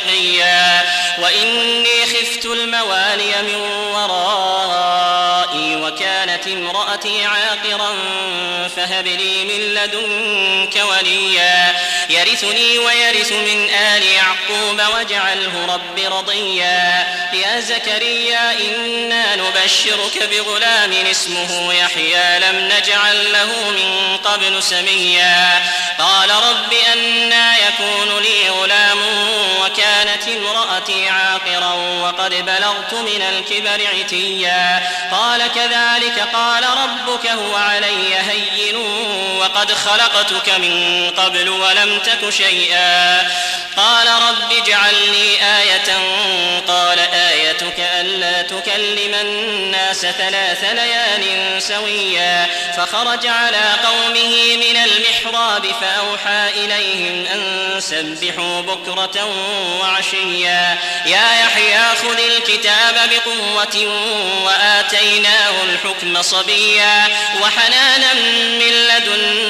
شقيا وإني خفت الموالي من ورائي وكانت امرأتي عاقرا فهب لي من لدنك وليا يرثني ويرث من آل يعقوب واجعله رب رضيا يا زكريا إنا نبشرك بغلام اسمه يحيى لم نجعل له من قبل سميا قال رب أنا يكون لي غلام امرأتي عاقرا وقد بلغت من الكبر عتيا. قال كذلك قال ربك هو علي هين وقد خلقتك من قبل ولم تك شيئا. قال رب اجعل لي آية. قال آيتك ألا تكلم الناس ثلاث ليال سويا. فخرج على قومه من المحراب فأوحى إليهم أن سبحوا بكرة وعشيا. يا يحيى خذ الكتاب بقوة وآتيناه الحكم صبيا. وحنانا من لدنا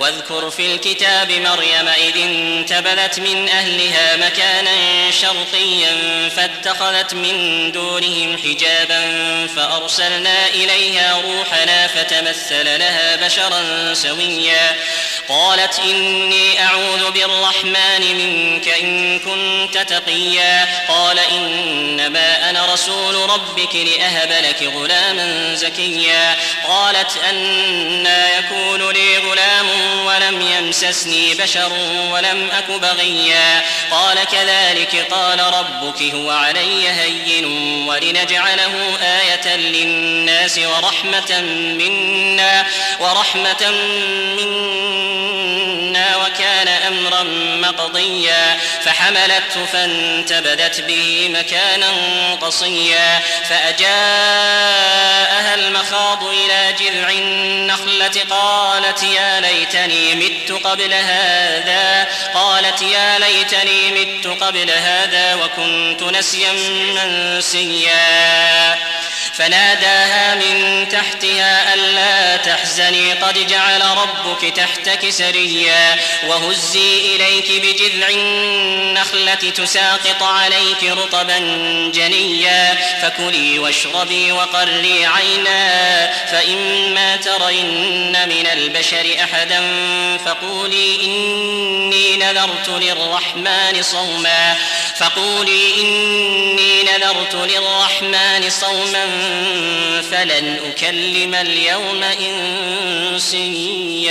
واذكر في الكتاب مريم إذ انتبذت من أهلها مكانا شرقيا فاتخذت من دونهم حجابا فأرسلنا إليها روحنا فتمثل لها بشرا سويا. قالت إني أعوذ بالرحمن منك إن كنت تقيا. قال إنما أنا رسول ربك لأهب لك غلاما زكيا. قالت أنا يكون لي غلام ولم يمسسني بشر ولم أك بغيا. قال كذلك قال ربك هو علي هين ولنجعله آية للناس ورحمة منا ورحمة منا أمرا مقضيا فحملته فانتبذت به مكانا قصيا فأجاءها المخاض إلى جذع النخلة قالت يا ليتني مت قبل هذا قالت يا ليتني مت قبل هذا وكنت نسيا منسيا. فناداها من تحتها ألا تحزني قد جعل ربك تحتك سريا وهزي إليك بجذع النخلة تساقط عليك رطبا جنيا فكلي واشربي وقري عينا فإما ترين من البشر أحدا فقولي إني نذرت للرحمن صوما فقولي إني نذرت للرحمن صوما فلن أكلم اليوم إنسيا.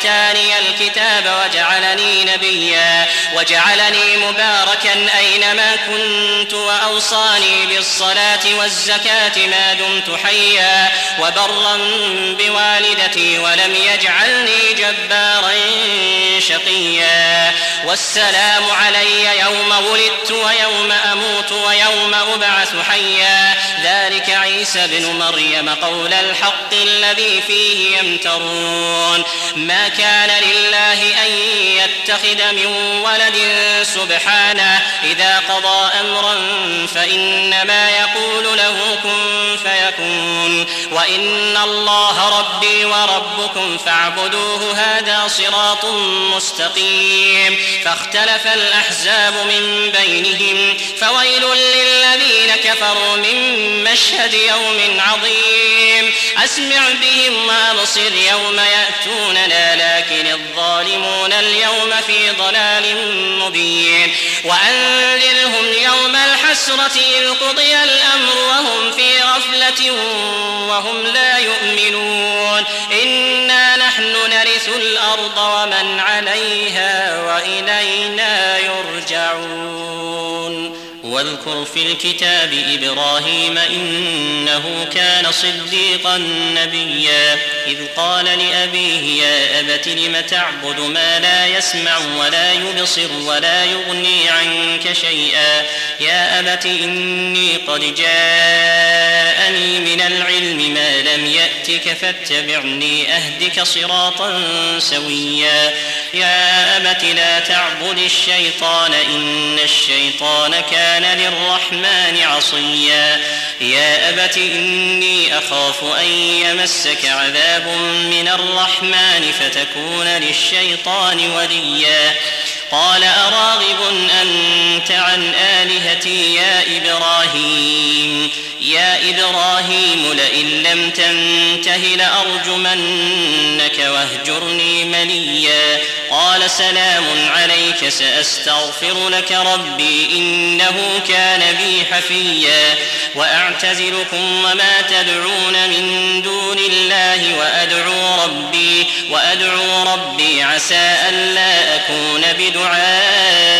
آتاني الكتاب وجعلني نبيا وجعلني مباركا أينما كنت وأوصاني بالصلاة والزكاة ما دمت حيا وبرا بوالدتي ولم يجعلني جبارا شقيا والسلام علي يوم ولدت ويوم أموت ويوم أبعث حيا. ذلك عيسى بن مريم قول الحق الذي فيه يمترون. ما كان لله أن يتخذ من ولد سبحانه. إذا قضى أمرا فإنما يقول له كن فيكون. وإن الله ربي وربكم فاعبدوه هذا صراط مستقيم. فاختلف الأحزاب من بينهم فويل للذين كفروا من مشهد يوم عظيم. أسمع بهم وأبصر يوم يأتوننا لكن الظالمون اليوم في ضلال مبين. وأنذرهم يوم الحسرة إذ قضي الأمر وهم في غفلة وهم لا يؤمنون. إنا نرث الأرض ومن عليها وإلينا يرجعون. واذكر في الكتاب إبراهيم إنه كان صديقا نبيا. إذ قال لأبيه يا أبت لم تعبد ما لا يسمع ولا يبصر ولا يغني عنك شيئا؟ يا أبت إني قد جاءني من العلم ما لم يأتك فاتبعني أهدك صراطا سويا. يا أبت لا تعبد الشيطان إن الشيطان كان للرحمن عصيا. يا أبت إني أخاف أن يمسك عذاب من الرحمن فتكون للشيطان وليا. قال أراغب أنت عن آلهتي يا إبراهيم؟ يا إبراهيم لئن لم تنته لأرجمنك واهجرني مليا. قال سلام عليك سأستغفر لك ربي إنه كان بي حفيا. وأعتزلكم وما تدعون من دون الله وأدعو ربي وأدعو ربي عسى ألا أكون بدعاء. ربي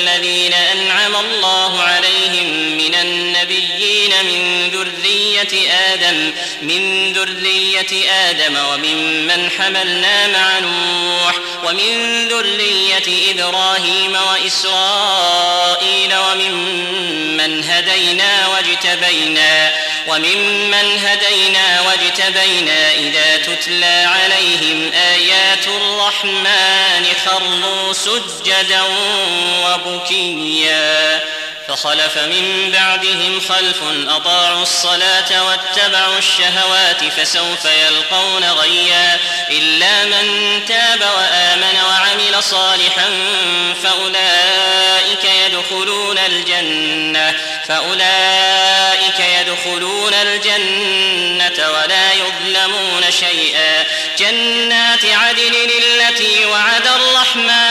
الذين أنعم الله عليهم من النبيين من ذرية آدم من ذرية آدم وممن حملنا مع نوح ومن ذرية إبراهيم وإسرائيل وممن هدينا واجتبينا وممن هدينا واجتبينا إذا تتلى عليهم آيات الرحمن خروا سجدا وبكيا. فخلف من بعدهم خلف أطاعوا الصلاة واتبعوا الشهوات فسوف يلقون غيا إلا من تاب وآمن وعمل صالحا فأولئك يدخلون الجنة فأولئك يدخلون الجنة ولا يظلمون شيئا جنات عدن التي وعد الرحمن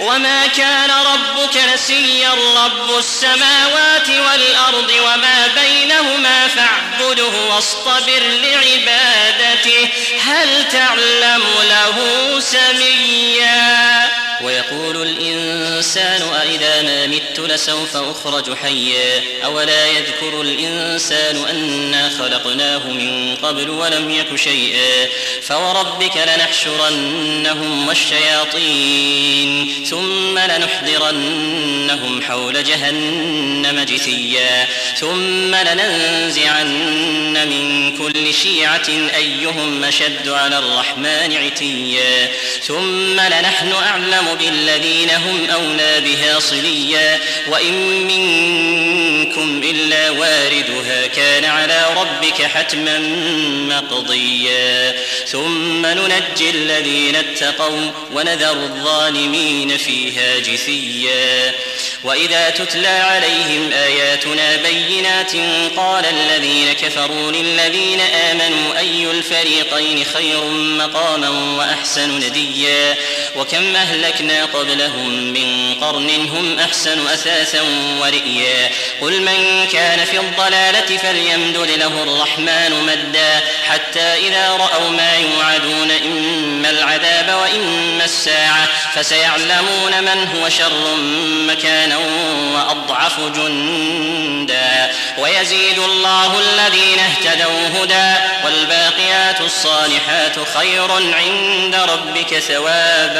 وما كان ربك نسيا رب السماوات والأرض وما بينهما فاعبده واصطبر لعبادته هل تعلم له سميا ويقول الإنسان أإذا ما مت لسوف أخرج حيا. أولا يذكر الإنسان أنا خلقناه من قبل ولم يك شيئا. فوربك لنحشرنهم والشياطين. ثم لنحضرنهم حول جهنم جثيا. ثم لننزعن من كل شيعة أيهم أشد على الرحمن عتيا. ثم لنحن أعلم بالذين هم أولى بها صليا وإن منكم إلا واردها كان على ربك حتما مقضيا. ثم ننجي الذين اتقوا ونذر الظالمين فيها جثيا. وإذا تتلى عليهم آياتنا بينات قال الذين كفروا للذين آمنوا أي الفريقين خير مقاما وأحسن نديا. وكم أهلكنا قبلهم من قرن هم أحسن أثاثا ورئيا. قل من كان في الضلالة فليمدد له الرحمن مدا. حتى إذا رأوا ما يوعدون إما العذاب وإما الساعة فسيعلمون من هو شر مكانا وأضعف جندا. ويزيد الله الذين اهتدوا هدى والباقيات الصالحات خير عند ربك ثوابا.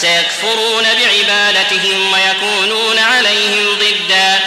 سيكفرون بعبادتهم ويكونون عليهم ضدا.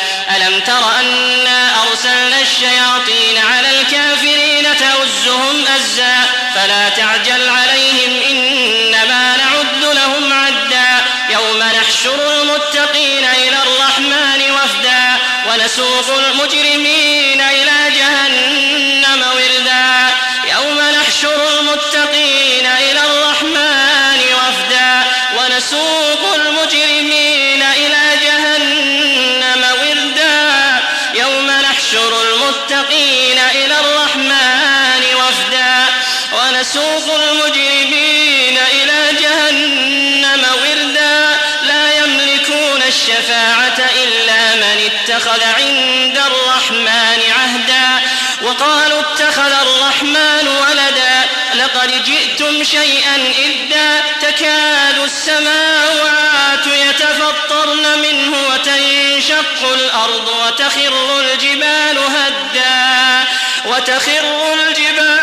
اتخذ عند الرحمن عهدا وقالوا اتخذ الرحمن ولدا لقد جئتم شيئا إدا تكاد السماوات يتفطرن منه وتنشق الأرض وتخر الجبال هدا وتخر الجبال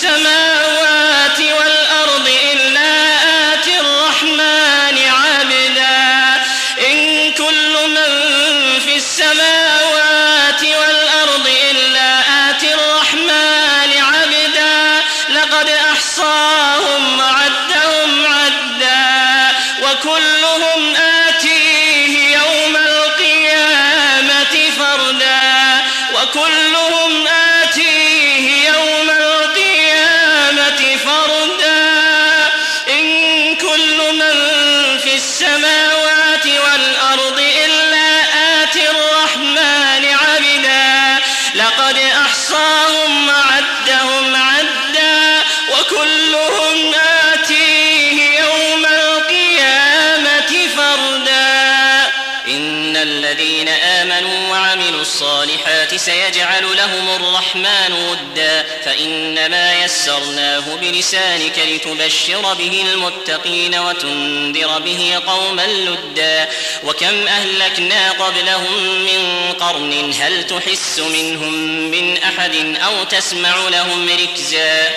في الذين آمنوا وعملوا الصالحات سيجعل لهم الرحمن ودا. فإنما يسرناه بلسانك لتبشر به المتقين وتنذر به قوما لدا. وكم أهلكنا قبلهم من قرن هل تحس منهم من أحد أو تسمع لهم ركزا؟